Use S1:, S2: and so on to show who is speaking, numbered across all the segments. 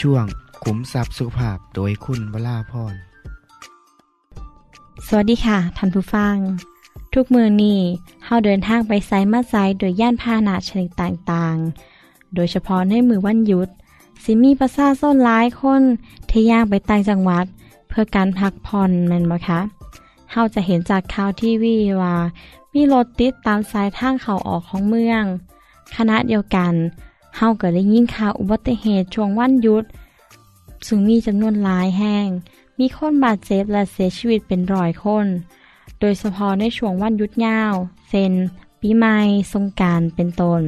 S1: ช่วงขุมทรัพย์สุภาพโดยคุณวราพร
S2: สวัสดีค่ะท่านผู้ฟัง ทุกมือนี้เฮาเดินทางไปไซมาไซโดยย่านพาหนะชนิดต่างๆ โดยเฉพาะในมือวันหยุดสิมีประชาชนหลายคนที่ย่างไปต่างจังหวัด เพื่อการพักผ่อนแม่นบ่คะเฮาจะเห็นจากข่าวทีวีว่า มีรถติดตามสายทางเข้าออกของเมืองขณะเดียวกัน เฮาก็ได้ยินข่าวอุบัติเหตุช่วงวันหยุด ซึ่งมีจำนวนหลายแห่ง มีคนบาดเจ็บและเสียชีวิตเป็นร้อยคน โดยเฉพาะในช่วงวันหยุดยาวเช่นปีใหม่สงการเป็นต้น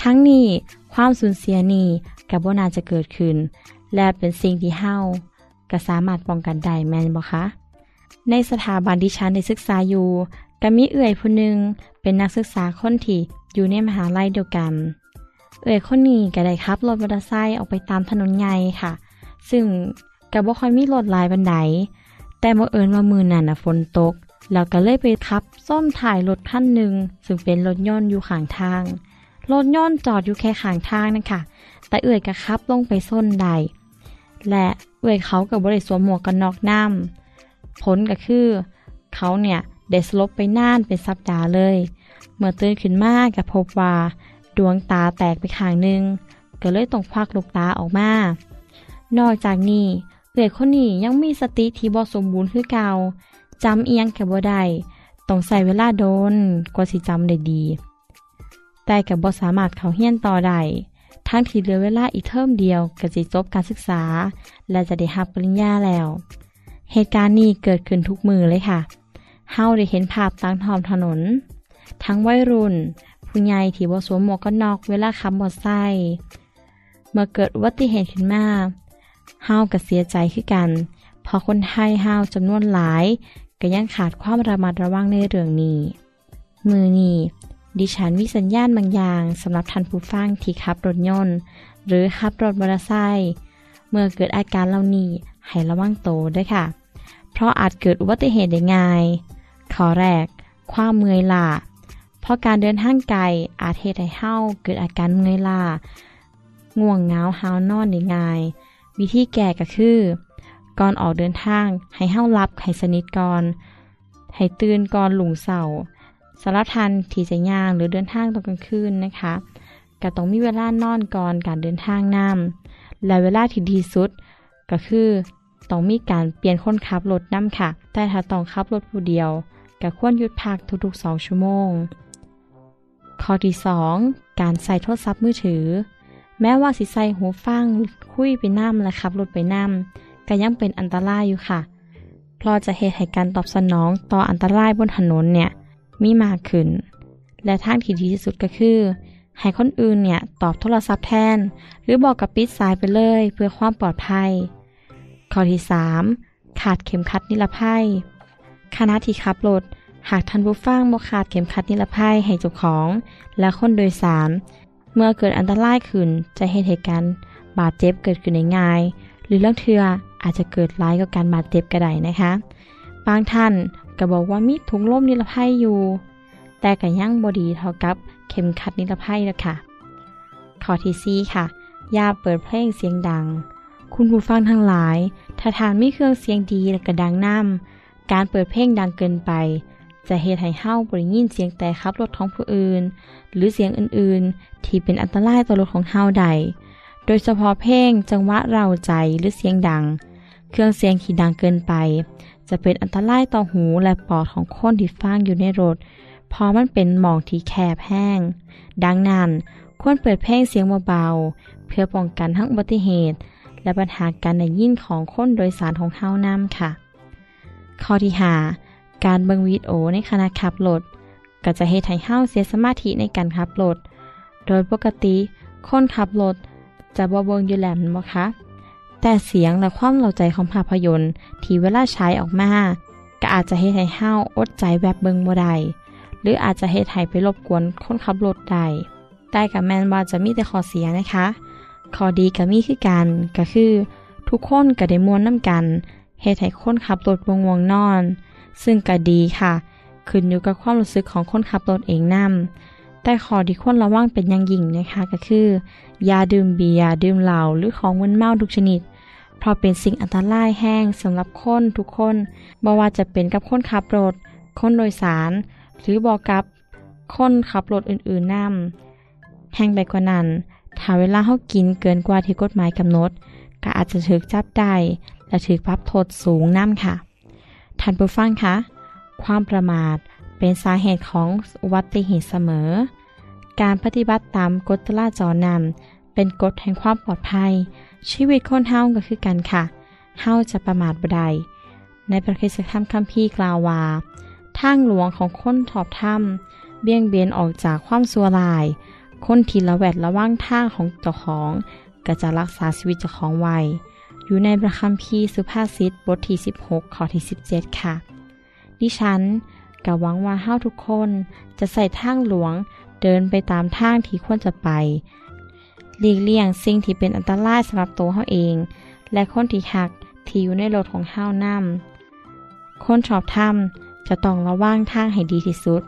S2: ทั้งนี้ความสูญเสียนี้กับว่าน่าจะเกิดขึ้น และเป็นสิ่งที่เฮาก็สามารถป้องกันได้แม่นบ่คะในสถาบันที่ฉันได้ศึกษาอยู่ก็มีเอื่อยผู้หนึ่งเป็นนักศึกษาคนที่อยู่ในมหาลัยเดียวกัน เอื่อยคนนี้ก็ได้ขับรถมอเตอร์ไซค์ออกไปตามถนนใหญ่ค่ะ ซึ่งก็บ่ค่อยมีรถหลายบันไดแต่บังเอิญว่ามือนั่นนะฝนตก แล้วก็เลยไปขับส้มถ่ายรถคันหนึ่งซึ่งเป็นรถยนต์อยู่ข้างทาง รถยนต์จอดอยู่แค่ข้างทางนั่นค่ะ แต่เอื่อยก็ขับลงไปส้นใด และเอื่อยเขากับบริสวมหมวกกันน็อกน้ำผลก็คือ เขาเนี่ยได้สลบไปน่านเป็นสัปดาห์เลย เมื่อตื่นขึ้นมาก็พบว่า ดวงตาแตกไปข้างหนึ่งก็เลยต้องควักลูกตาออกมา นอกจากนี้เอื่อยคนนี้ยังมีสติที่บ่สมบูรณ์คือเก่าจำเอียงกับบ่ได้ต้องใส่เวลาโดนกว่าสิจำได้ดี แต่กับบ่สามารถเขาเฮียนต่อได้ทั้งที่เหลือเวลาอีกเทอมเดียวก็สิจบการศึกษา และจะได้รับปริญญาแล้ว เหตุการณ์นี้เกิดขึ้นทุกมือเลยค่ะเฮาได้เห็นภาพตามท้องถนน ทั้งวัยรุ่น ผู้ใหญ่ที่บ่สวมหมวกกันน็อกเวลาขับมอเตอร์ไซค์เมื่อเกิดอุบัติเหตุขึ้นมาเฮาก็เสียใจคือกันพราะคนไทยเฮาจำนวนหลายก็ยังขาดความระมัดระวังในเรื่องนี้ มือนี้ดิฉันมีสัญญาณบางอย่างสำหรับท่านผู้ฟังที่ขับรถยนต์ หรือขับรถมอเตอร์ไซค์เมื่อเกิดอาการเหล่านี้ให้ระวังโตด้วยค่ะ เพราะอาจเกิดอุบัติเหตุได้ง่าย ข้อแรก ความเมื่อยล้า เพราะการเดินทางไกลอาจเหตุให้เฮาเกิดอาการเมื่อยล้าง่วงเงาหาวนอนได้ง่าย วิธีแก้ก็คือ ก่อนออกเดินทางให้เฮารับให้สนิทก่อนให้ตื่นก่อนหลุงเสาสารทันที่จะย่างหรือเดินทางตอนกลางคืนนะคะก็ต้องมีเวลานอนก่อนการเดินทางนำและเวลาที่ดีสุด ก็คือต้องมีการเปลี่ยนคนขับรถน้ำค่ะ แต่ถ้าต้องขับรถผู้เดียวก็ควรหยุดพักทุกๆ 2 ชั่วโมง ข้อที่ 2 การใส่โทรศัพท์มือถือ แม้ว่าสิใส่หูฟังคุยไปน้ำและขับรถไปน้ำก็ยังเป็นอันตรายอยู่ค่ะ เพราะจะเหตุให้การตอบสนองต่ออันตรายบนถนนเนี่ยมีมากขึ้น และทางที่ดีที่สุดก็คือ ให้คนอื่นเนี่ยตอบโทรศัพท์แทน หรือบอกกับปิดสายไปเลยเพื่อความปลอดภัย ข้อที่ 3 ขาดเข็มขัดนิรภัยขณะที่ขับรถ หากท่านผู้ฟังบ่ขาดเข็มขัดนิรภัยให้เจ้าของ และคนโดยสาร เมื่อเกิดอันตรายขึ้นจะเห็นเหตุการณ์บาดเจ็บเกิดขึ้นง่าย หรือเรื่องเทืออาจจะเกิดร้ายกับการบาดเจ็บก็ไดนะคะ บางท่านก็บอกว่ามีถุงลมนิรภัยอยู่ แต่ก็ยังบดีเท่ากับเข็มขัดนิรภัยแล้วค่ะ ข้อที่สี่ค่ะ อย่าเปิดเพลงเสียงดัง คุณผู้ฟังทั้งหลาย ถ้าทานมีเครื่องเสียงดีและก็ดังน้ำการเปิดเพลงดังเกินไป จะเฮ็ดให้เฮาบ่ได้ยินเสียงแต่ขับรถของผู้อื่น หรือเสียงอื่นๆ ที่เป็นอันตรายต่อรถของเฮาใด โดยเฉพาะเพลงจังหวะเราใจหรือเสียงดัง เครื่องเสียงที่ดังเกินไป จะเป็นอันตรายต่อหูและปอดของคนที่ฟังอยู่ในรถเพราะมันเป็นหมองที่แคบแห้ง ดังนั้นควรเปิดเพลงเสียงเบาๆเพื่อป้องกันทั้งอุบัติเหตุ และปัญหาการได้ยินของคนโดยสารของเฮานำค่ะ ข้อที่หา การเบิ่งวิดีโอในขณะขับรถก็จะเฮ็ดให้เฮาเสียสมาธิในการขับรถ โดยปกติคนขับรถจะบ่เบิ่งอยู่แล้วแม่นบ่คะ แต่เสียงและความเล่าใจของภาพยนตร์ที่เวลาใช้ออกมา ก็อาจจะเฮ็ดให้เฮาอดใจแบบเบิ่งบ่ได้หรืออาจจะเฮ็ดให้ไปรบกวนคนขับรถได้แต่กับแมนว่าจะมีแต่ข้อเสียนะคะ ข้อดีก็มีคือกันก็คือ ทุกคนก็ได้มวนน้ำกันเฮ็ดให้คนขับรถวงวงนอน ซึ่งก็ดีค่ะขึ้นอยู่กับความรู้สึกของคนขับรถเองนำแต่ข้อที่ควรระวังเป็นอย่างยิ่งนะคะก็คืออย่าดื่มเบียร์ดื่มเหล้าหรือของมึนเมาทุกชนิด เพราะเป็นสิ่งอันตรายแห้งสำหรับคนทุกคนบ่ว่าจะเป็นกับคนขับรถ คนโดยสาร หรือบอกกับคนขับรถอื่นๆนำแห่งไปกว่านั้น ถ้าเวลาเขากินเกินกว่าที่กฎหมายกำหนด ก็อาจจะถูกจับได้และถูกปรับโทษสูงน้ำค่ะ ท่านผู้ฟังคะ ความประมาทเป็นสาเหตุของอุบัติเหตุเสมอ การปฏิบัติตามกฎจราจรนำเป็นกฎแห่งความปลอดภัย ชีวิตคนเฮาก็คือกันค่ะ เฮาจะประมาทบ่ได้ในประคิสธรรมคัมภีร์กล่าวว่าทางหลวงของคนถอบถ้ำเบี่ยงเบนออกจากความสัวลาย คนที่ละแวดระว่างทางของเจ้าของ ก็จะรักษาชีวิตเจ้าของไว้ อยู่ในประคัมภีร์สุภาษิตบทที่ 16 ข้อที่ 17 ค่ะ ดิฉันก็หวังว่าเฮาทุกคนจะใส่ทางหลวงเดินไปตามทางที่ควรจะไป หลีกเลี่ยงสิ่งที่เป็นอันตรายสำหรับตัวเฮาเอง และคนที่หักที่อยู่ในรถของเฮานำคนชอบทำจะต้องระวังทางให้ดีที่สุด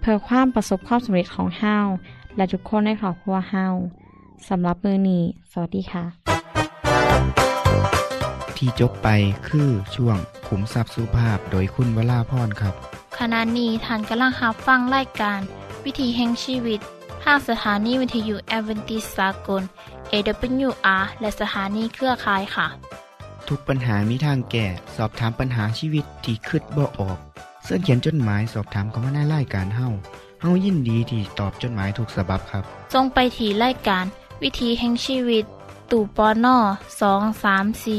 S2: เพื่อความประสบความสำเร็จของเฮาและทุกคนในครอบครัวเฮาสำหรับมือนี้ สวัสดีค่ะ
S1: ที่จบไปคือช่วงขุมทรัพย์สุภาพโดยคุณวราพรครับ
S3: ขณะนี้ท่านกำลังรับฟังรายการ วิธีแห่งชีวิตทางสถานีวิทยุแอเวนติสากล AWR และสถานีเครือข่ายค่ะ
S1: ทุกปัญหามีทางแก้สอบถามปัญหาชีวิตที่คืดบ่ออก เสื้อเขียนจดหมายสอบถามเขามาในรายการเฮาเฮายินดีที่ตอบจดหมายถูกสาบบครับ
S3: จงไปที่รายการ วิธีแห่งชีวิตตู่ปอน่อสองสามสี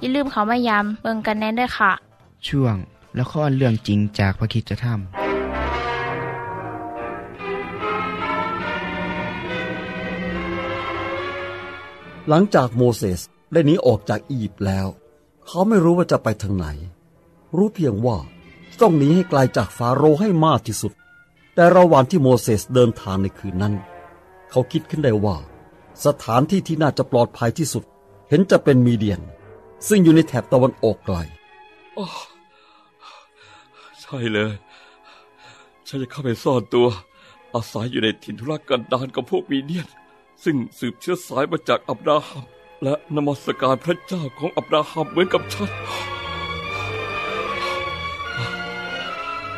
S3: อย่าลืมเขามายามเบิงกันแน่นด้วยค่ะ
S1: ช่วงละครเรื่องจริงจากพระคิดจะทำ
S4: หลังจากโมเสสได้หนีออกจากอียิปต์แล้ว เขาไม่รู้ว่าจะไปทางไหน รู้เพียงว่าต้องหนีให้ไกลจากฟาโรห์ให้มากที่สุด แต่ระหว่างที่โมเสสเดินทางในคืนนั้น เขาคิดขึ้นได้ว่า สถานที่ที่น่าจะปลอดภัยที่สุด เห็นจะเป็นมีเดียน ซึ่งอยู่ในแถบตะวันออกไกล
S5: อ้อใช่เลย ฉันจะเข้าไปซ่อนตัว อาศัยอยู่ในถิ่นทุรกันดารกับพวกมีเดียน ซึ่งสืบเชื้อสายมาจากอับราฮัม และนมัสการพระเจ้าของอับราฮัมเหมือนกับฉัน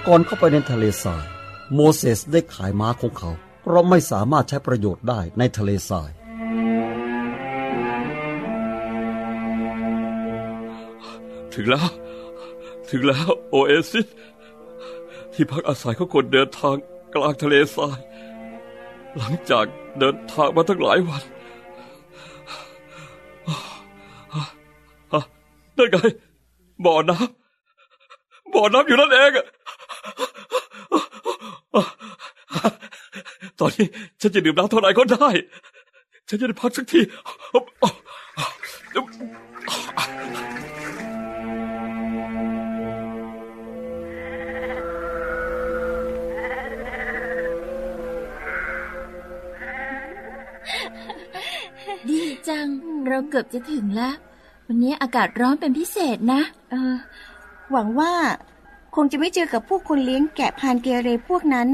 S4: ก่อนเข้าไปในทะเลทราย โมเสสได้ขายม้าของเขา เพราะไม่สามารถใช้ประโยชน์ได้ในทะเลทราย
S5: ถึงแล้ว ถึงแล้วโอเอซิสที่พักอาศัยของคนเดินทางกลางทะเลทราย หลังจากเดินทางมาทั้งหลายวันนั่นไงบ่อน้ำบ่อน้ำอยู่นั่นเองตอนนี้ฉันจะดื่มน้ำเท่าไหร่ก็ได้ ฉันจะได้พักสักที
S6: จัง เราเกือบจะถึงแล้ว วันนี้อากาศร้อนเป็นพิเศษนะ
S7: เออ หวังว่าคงจะไม่เจอกับพวกคนเลี้ยงแกะพานเกเรพวกนั้น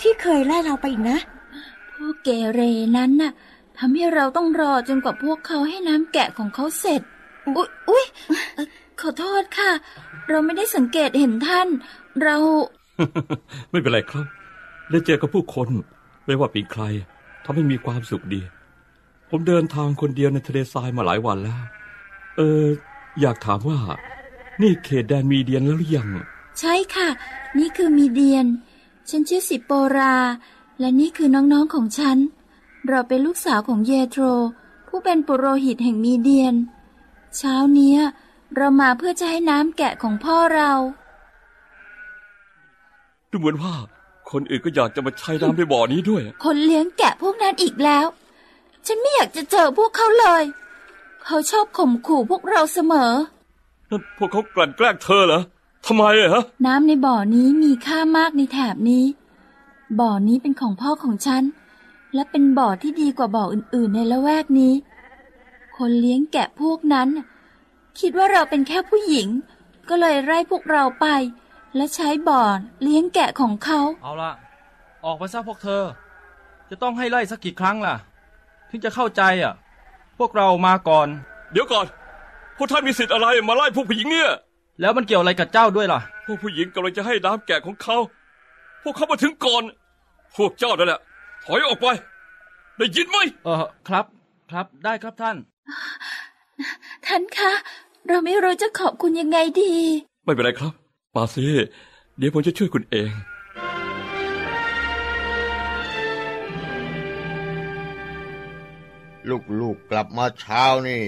S7: ที่เคยไล่เราไปอีกนะ
S6: พวกเกเรนั้นน่ะทำให้เราต้องรอจนกว่าพวกเขาให้น้ำแกะของเขาเสร็จ อุ๊ยอุ๊ยเอ่อขอโทษค่ะ เราไม่ได้สังเกตเห็นท่าน เรา
S5: ไม่เป็นไรครับ ได้เจอกับผู้คน ไม่ว่าเป็นใครทำให้มีความสุขดี ผมเดินทางคนเดียวในทะเลทรายมาหลายวันแล้ว เออ อยากถามว่า นี่เขตแดนมีเดียนแล้วหรือยัง
S6: ใช่ค่ะ นี่คือมีเดียน ฉันชื่อสิโปรา และนี่คือน้องๆของฉัน เราเป็นลูกสาวของเยโทร ผู้เป็นปุโรหิตแห่งมีเดียน เช้าเนี้ย เรามาเพื่อจะให้น้ำแกะของพ่อเรา
S5: ดูเหมือนว่า คนอื่นก็อยากจะมาใช้น้ำในบ่อนี้ด้วย
S6: คนเลี้ยงแกะพวกนั้นอีกแล้ว ฉันไม่อยากจะเจอพวกเขาเลย เขาชอบข่มขู่พวกเราเสมอ
S5: นั่นพวกเขากลั่นแกล้งเธอเหรอทำไมอะฮะ
S6: น้ำในบ่อนี้มีค่ามากในแถบนี้ บ่อนี้เป็นของพ่อของฉัน และเป็นบ่อที่ดีกว่าบ่ออื่นๆในละแวกนี้ คนเลี้ยงแกะพวกนั้น คิดว่าเราเป็นแค่ผู้หญิง ก็เลยไล่พวกเราไป และใช้บ่อเลี้ยงแกะของเขา
S8: เอาละออกไปซะพวกเธอ จะต้องให้ไล่สักกี่ครั้งล่ะ ถึงจะเข้าใจอะ พวกเรามาก่อน
S5: เดี๋ยวก่อน พวกท่านมีสิทธิ์อะไรมาไล่พวกผู้หญิงเนี่ย
S8: แล้วมันเกี่ยวอะไรกับเจ้าด้วยล่ะ
S5: พวกผู้หญิงกำลังจะให้น้ำแกะของเขา พวกเขามาถึงก่อน พวกเจ้านั่นแหละ ถอยออกไป ได้ยินไหม
S8: เออครับ ครับได้ครับท่าน
S6: ท่านคะ เราไม่รู้จะขอบคุณยังไงดี
S5: ไม่เป็นไรครับ มาสิเดี๋ยวผมจะช่วยคุณเอง
S9: ลูกๆกลับมาเช้านี่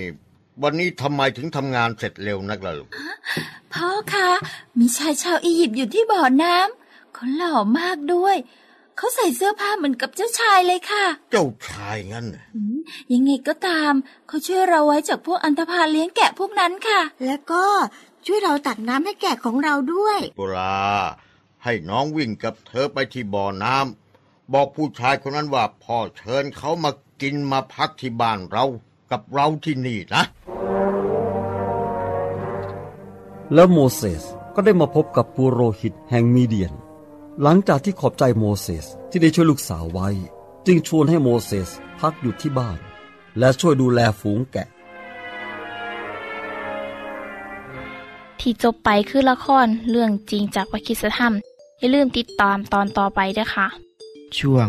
S9: วันนี้ทำไมถึงทำงานเสร็จเร็วนักล่ะลูก
S6: พ่อคะมีชายชาวอียิปต์อยู่ที่บ่อน้ำเขาหล่อมากด้วย เขาใส่เสื้อผ้าเหมือนกับเจ้าชายเลยค่ะ
S9: เจ้าชายงั้นน่ะ
S6: อืมยังไงก็ตาม เขาช่วยเราไว้จากพวกอันธพาลเลี้ยงแกะพวกนั้นค่ะ
S7: แล้วก็ช่วยเราตักน้ำให้แกะของเราด้วย
S9: ปุราให้น้องวิ่งกับเธอไปที่บ่อน้ำบอกผู้ชายคนนั้นว่าพ่อเชิญเขามา กินมาพักที่บ้านเรากับเราที่นี่นะ
S4: แล้วโมเสสก็ได้มาพบกับปุโรหิตแห่งมีเดียน หลังจากที่ขอบใจโมเสสที่ได้ช่วยลูกสาวไว้ จึงชวนให้โมเสสพักอยู่ที่บ้าน และช่วยดูแลฝูงแกะ
S3: ที่จบไปคือละครเรื่องจริงจากวิคิสธรรม อย่าลืมติดตามตอนต่อไปด้วยค่ะ
S1: ช่วง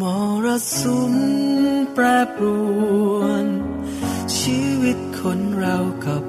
S10: มรสุมแปรปรวน ชีวิตคนเรากับ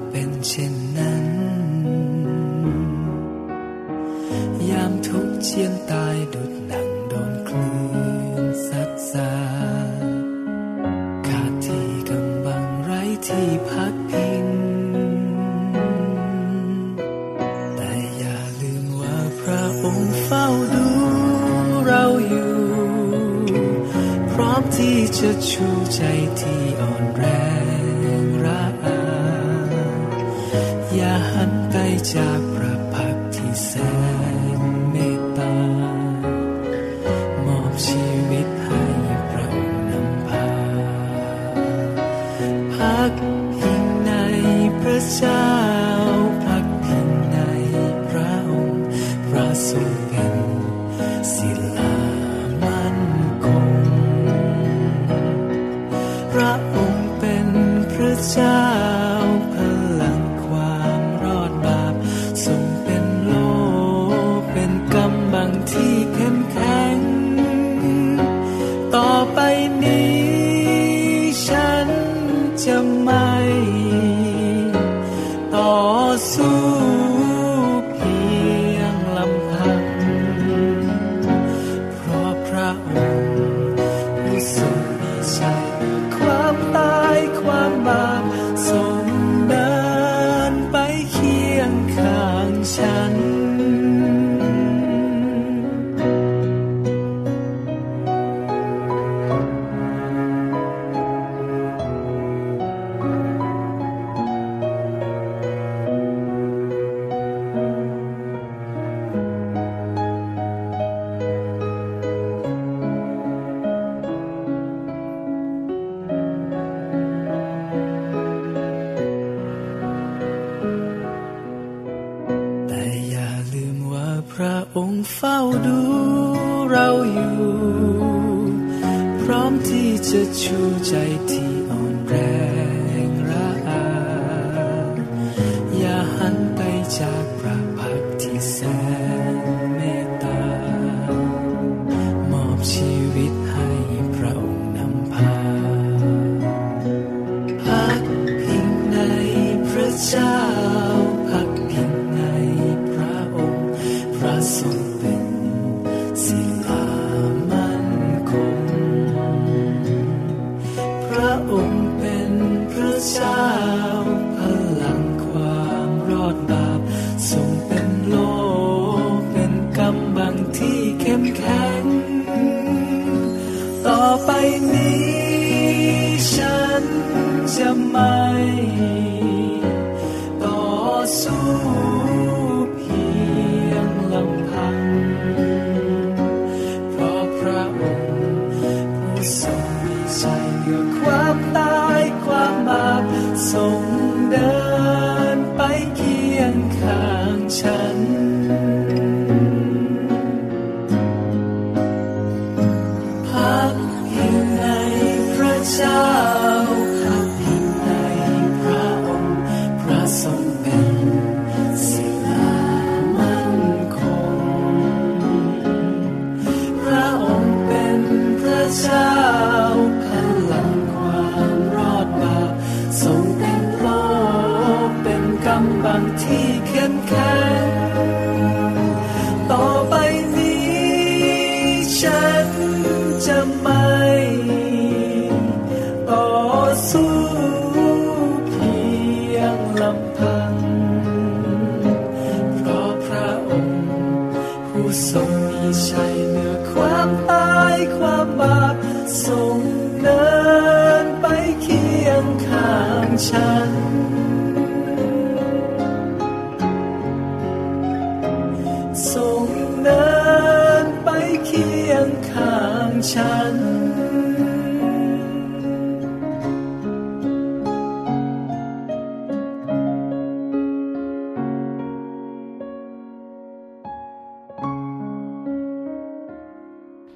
S10: พ ที่จะ เจ้าพลังความรอดบาปทรงเป็นโลเป็นกำบังที่เข้มแข็ง ต่อไปนี้ฉันจะไม่ต่อสู้ พ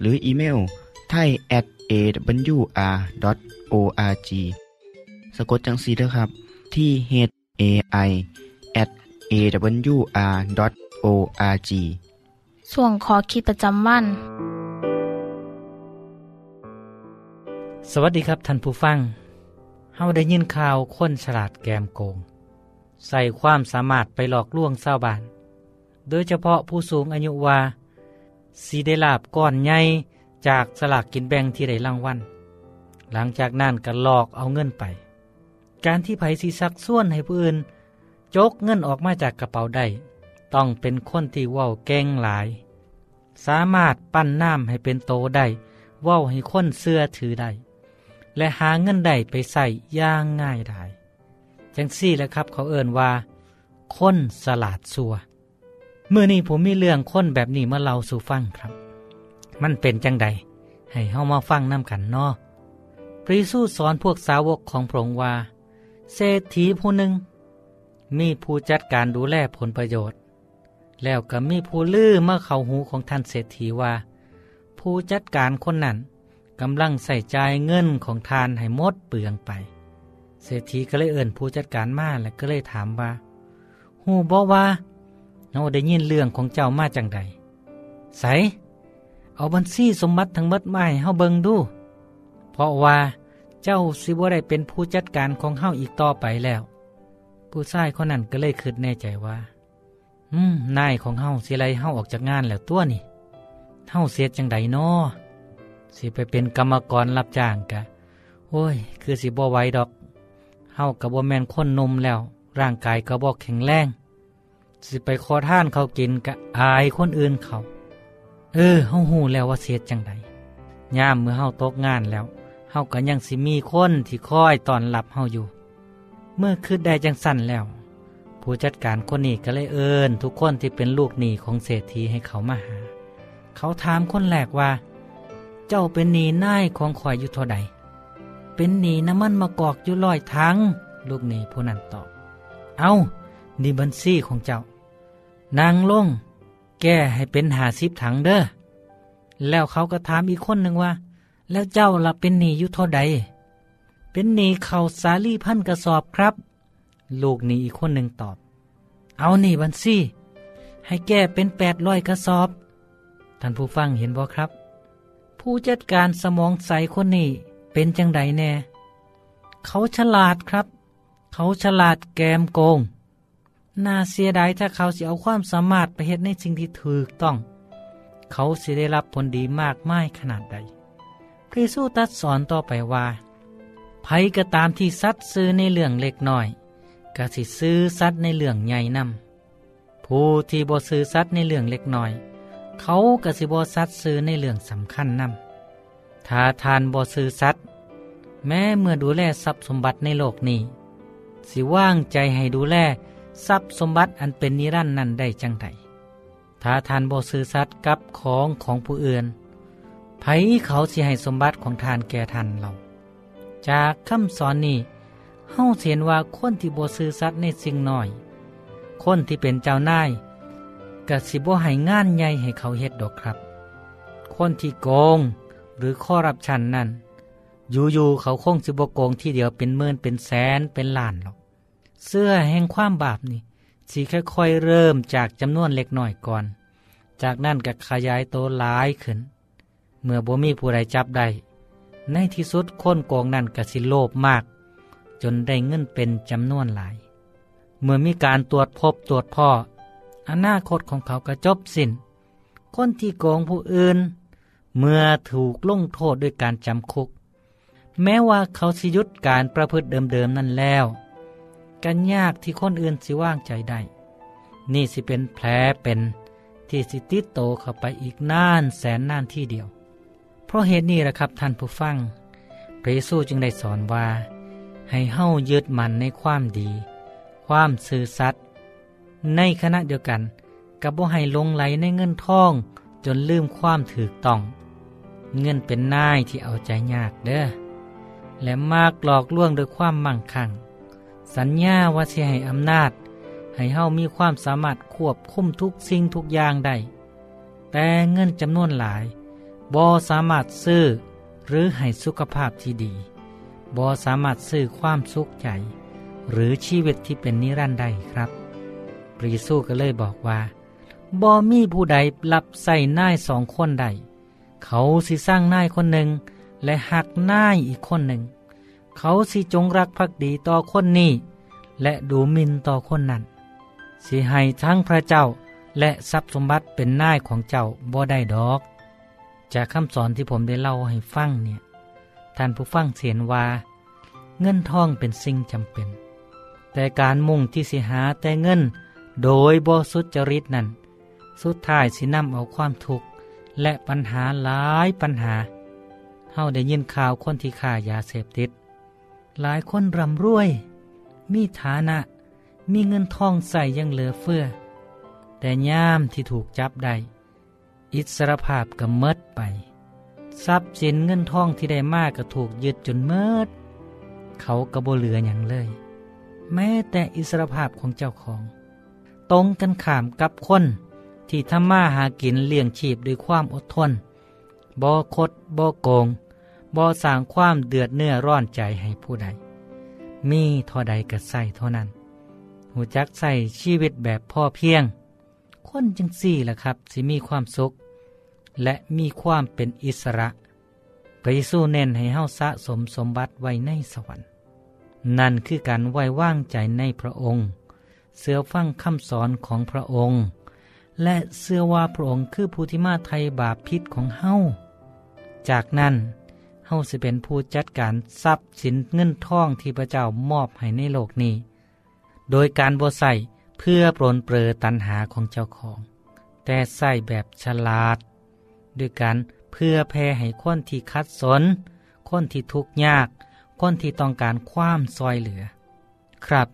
S1: หรืออีเมลไทย at awr.org สะกดจังสีด้วยครับที่ h a i at awr.org
S3: ส่วนขอคิดประจำวัน
S11: สวัสดีครับท่านผู้ฟังเฮาได้ยินข่าวคนฉลาดแกมโกง ใส่ความสามารถไปหลอกลวงชาวบ้าน โดยเฉพาะผู้สูงอายุว่า สีได้ลาบก้อนใหญ่จากสลากกินแบ่งที่ได้รางวัลหลังจากนั้นก็หลอกเอาเงินไป การที่ไผสีซักส่วนให้ผู้อื่นจกเงินออกมาจากกระเป๋าได้ ต้องเป็นคนที่ว่าวเก่งหลาย สามารถปั้นน้ำให้เป็นโตได้ว่าวให้คนเสื้อถือได้ และหาเงินได้ไปใส่ย่างง่ายได้จังซี่แหละครับเขาเอ่นว่า คนสลาดสัว เมื่อนี้ผมมีเรื่องค้นแบบนี้มาเล่าสู่ฟังครับ มันเป็นจังใด ให้เฮามาฟังน้ำกันนาะพระเยซูสอนพวกสาวกของพระองค์ว่า เศรษฐีผู้หนึ่ง มีผู้จัดการดูแลผลประโยชน์ แล้วก็มีผู้ลือเมื่อเขาหูของท่านเศรษฐีว่า ผู้จัดการคนนั้นกำลังใส่ใจเงินของทานให้หมดเปลืองไป เศรษฐีก็เลยเอิ่นผู้จัดการมาและก็เลยถามว่า หูบอกว่า เราได้ยินเรื่องของเจ้ามาจังใดใสเอาบัญชีสมบัติทั้งหมดมาให้เฮาเบิงดู เพราะว่าเจ้าสิบ่ได้เป็นผู้จัดการของเฮาอีกต่อไปแล้ว ผู้ชายคนนั้นก็เลยคิดแน่ใจว่า อืมนายของเฮาสิไล่เฮาออกจากงานแล้วตัวนี่เฮาเสียจังใดนาะสิไปเป็นกรรมกรรับจ้างกะ โอ้ย คือสิบ่ไหวดอก เฮากับบ่แมนคนนมแล้ว ร่างกายก็บ่แข็งแรง สิไปขอท่านเขากินกะอายคนอื่นเขา เออเฮาหูแล้วว่าเสียจังใดยามเมื่อเฮาตกงานแล้วเฮาก็ยังสิมีคนที่คอยตอนรับเฮาอยู่ เมื่อคืดได้จังสั่นแล้ว ผู้จัดการคนนี้ก็เลยเอิญทุกคนที่เป็นลูกหนี้ของเศรษฐีให้เขามาหา เขาถามคนแรกว่า เจ้าเป็นหนี้นายของข่อยอยู่เท่าใด เป็นหนี้น้ำมันมากอกอยู่ลอยทั้ง ลูกหนี้ผู้นั้นตอบ เอา นี่บัญชีของเจ้า นางลง แก้ให้เป็นหาสิบถังเด้อ แล้วเขาก็ถามอีกคนหนึ่งว่า แล้วเจ้าล่ะเป็นหนี้อยู่เท่าใด เป็นหนี้เขาสาลีพันกระสอบครับ ลูกหนี้อีกคนหนึ่งตอบ เอาหนี้บัญชีให้แก้เป็นแปดร้อยกระสอบ ท่านผู้ฟังเห็นบ่ครับ ผู้จัดการสมองใสคนนี้เป็นจังใดแน่ เขาฉลาดครับ เขาฉลาดแกมโกง น่าเสียดายถ้าเขาสิเอาความสามารถไปเฮ็ดในสิ่งที่ถูกต้อง เขาสิได้รับผลดีมากมายขนาดใด พระเยซูตรัสสอนต่อไปว่าไผก็ตามที่สัตว์ซื้อในเรื่องเล็กน้อยก็สิซื้อสัตว์ในเรื่องใหญ่นำผู้ที่บ่ซื้อสัตว์ในเรื่องเล็กน้อย เขาก็สิบ่สัตว์ซื้อในเรื่องสำคัญนำถ้าทานบ่ซื้อสัตว์แม้เมื่อดูแลทรัพย์สมบัติในโลกนี้ สิว่างใจให้ดูแล ทรัพย์สมบัติอันเป็นนิรันดร์นั้นได้จังไดถ้าทานบ่ซื้อสัตว์กับของของผู้อื่นไผเขาสิให้สมบัติของทานแก่ทานเรา จากคำสอนนี้เฮาเห็นว่าคนที่บ่ซื้อสัตว์ในสิ่งน้อย คนที่เป็นเจ้านายกะสิบ่ให้งานใหญ่ให้เขาเฮ็ดดอกครับ คนที่โกงหรือข้อรับชันนั่นอยู่ๆเขาคงสิบ่โกงที่เดียวเป็นหมื่นเป็นแสนเป็นล้านหรอก เสื้อแห่งความบาปนี่สิค่อยๆเริ่มจากจำนวนเล็กหน้อยก่อน จากนั้นก็ขยายโตหลายขึ้น เมื่อบ่มีผู้ใดจับได้ ในที่สุดคนโกงนั่นก็สิโลภมาก จนได้เงินเป็นจำนวนหลาย เมื่อมีการตรวจพบตรวจพ่อ อนาคตของเขาก็จบสิน้น คนที่โกงผู้อื่น เมื่อถูกลงโทษด้วยการจำคุก แม้ว่าเขาสิยุดการประพฤติเดิมๆนั่นแล้ว กันยากที่คนอื่นสิว่างใจได้ นี่สิเป็นแผลเป็นที่สิติดโตเข้าไปอีกน่านแสนน่านที่เดียว เพราะเหตุนี้แหละครับท่านผู้ฟัง พระเยซูจึงได้สอนว่า ให้เฮ้ายึดมันในความดี ความซื่อสัตย์ในขณะเดียวกันกับบ่ให้ลงไหลในเงินทอง จนลืมความถือต้อง เงินเป็นนายที่เอาใจยากเด้อและมากหลอกลวงโดยความมั่งคั่ง สัญญาว่าสิให้อำนาจ ให้เฮามีความสามารถควบคุมทุกสิ่งทุกอย่างได้ แต่เงินจำนวนหลายบ่สามารถซื้อ หรือให้สุขภาพที่ดีบ่สามารถซื้อความสุขใจ หรือชีวิตที่เป็นนิรันดร์ได้ครับพระเยซูก็เลยบอกว่าบ่มีผู้ใดรับใส่นายสองคนใด เขาสิสร้างนายคนหนึ่ง และหักนายอีกคนหนึ่ง เขาสิจงรักภักดีต่อคนนี้ และดูหมินต่อคนนั้น สิให้ทั้งพระเจ้าและทรัพย์สมบัติเป็นนายของเจ้าบ่ได้ดอก จากคำสอนที่ผมได้เล่าให้ฟังเนี่ย ท่านผู้ฟังเสียนว่า เงินทองเป็นสิ่งจำเป็น แต่การมุ่งที่สิหาแต่เงิน โดยบ่สุจริตนั่นสุดท้ายสินำเอาความทุกข์และปัญหาหลายปัญหาเฮาได้ยินข่าวคนที่ฆ่ายาเสพติด หลายคนร่ำรวย มีฐานะ มีเงินทองใส่ยังเหลือเฟือ แต่ย่ามที่ถูกจับได้ อิสรภาพก็เมิดไป ทรัพย์สินเงินทองที่ได้มากก็ถูกยึดจนเมิด เขาก็บเหลืออย่างเลย แม้แต่อิสรภาพของเจ้าของ ตรงกันข้ามกับคนที่ทำมาหากินเลี้ยงชีพด้วยความอดทนบ่คดบ่โกง บ่สร้างความเดือดเนื้อร้อนใจให้ผู้ใด มีเท่าใดก็ใส่เท่านั้น หูจักใส่ชีวิตแบบพ่อเพียง คนจังสี่ล่ะครับ สิมีความสุข และมีความเป็นอิสระพระเยซูเน้นให้เฮาสะสมสมบัติไว้ในสวรรค์ นั่นคือการไว้วางใจในพระองค์ เสือฟังคำสอนของพระองค์ และเชื่อว่าพระองค์คือผู้ที่มาไทยบาปพิษของเฮาจากนั้น เฮาสิเป็นผู้จัดการทรัพย์สินเงินทองที่พระเจ้ามอบให้ในโลกนี้ โดยการบ่ใส่เพื่อปรนเปรอตันหาของเจ้าของ แต่ใส่แบบฉลาด ด้วยการเพื่อแพ่ให้คนที่คัดสน คนที่ทุกข์ยาก คนที่ต้องการความซอยเหลือ ครับ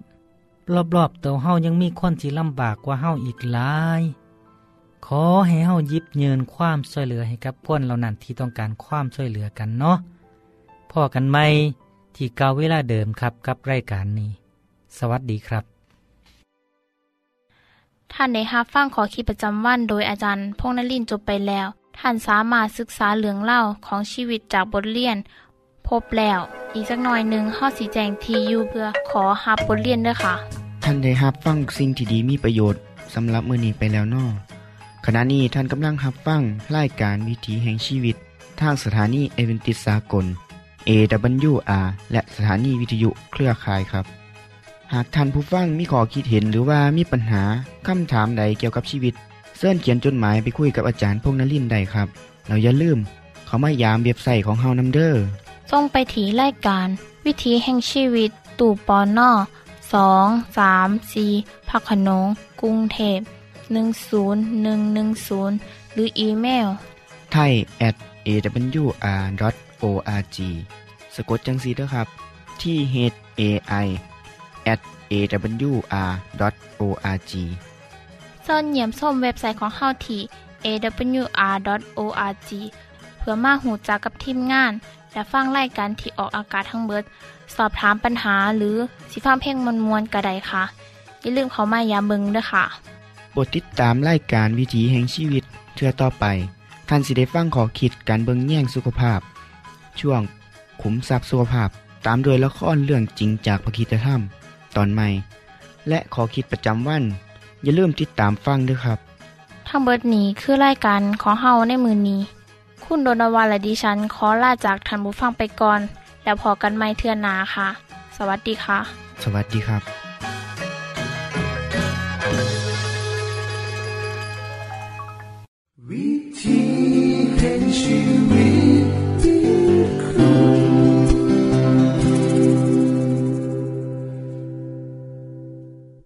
S11: รอบๆตัวเฮายังมีคนที่ลำบากกว่าเฮาอีกหลาย ขอให้เฮายิบเยินความช่วยเหลือให้กับคนเหล่านั้นที่ต้องการความช่วยเหลือกันเนาะพ่อกันไหมที่เก่าเวลาเดิมครับกับรายการนี้ สวัสดีครับ
S3: ท่านได้รับฟังขอคิดประจำวันโดยอาจารย์พงษ์นลินทร์จบไปแล้ว ท่านสามารถศึกษาเรื่องเล่าของชีวิตจากบทเรียน พบแล้ว อีกสักหน่อยหนึ่งข้อสีแจงทีอยู่เพื่อขอฮับบทเรียนด้วยค่ะ
S1: ท่านได้รับฟังสิ่งที่ดีมีประโยชน์สำหรับมื้อนี้ไปแล้วนอ ขณะนี้ท่านกำลังรับฟังรายการวิถีแห่งชีวิต ทางสถานีเอเวนติสากล AWR และสถานีวิทยุเครือข่ายครับ หากท่านผู้ฟังมีข้อคิดเห็นหรือว่ามีปัญหาคำถามใดเกี่ยวกับชีวิตเสินเขียนจดหมายไปคุยกับอาจารย์พงนลินได้ครับ เราอย่าลืม เขามายามเว็บไซต์ของเฮานํเด้อ
S3: ส่งไปถีรายการ วิถีแห่งชีวิต ตู่ปอนนอสองสามสีพักขนงกรุงเทพ 10110 หรืออีเมล
S1: ไทย at awr.org สะกดจังสีด้วยครับ ที่ h a i at awr.org
S3: ส่วนเหยี่ยมส้มเว็บไซต์ของเฮาที่ awr.org เพื่อมาหูจักกับทีมงาน และฟังไล่กันที่ออกอากาศทั้งเบิด สอบถามปัญหาหรือสิฟ้าเพ่งมวลมวลกระไดค่ะ อย่าลืมเขามายามเบิงด้วยค่ะ
S1: โปรดติดตามรายการวิถีแห่งชีวิตเทือต่อไปท่านสิได้ฟังขอคิดการเบิงแย่งสุขภาพ ช่วง ขุมทรัพย์สุขภาพตามโดยละครเรื่องจริงจากพระคีตธรรม ตอนใหม่ และขอคิดประจำวัน อย่าลืมติดตามฟังด้วยครับ
S3: ทั้งเบิดนี้คือรายการของเฮาในมือนี้ คุณโดนวาและดิฉันขอลาจากทันบุฟังไปก่อน แล้วพอกันไม่เทื่อนนาค่ะ สวัสดีค่ะ
S1: สวัสดีครับ you.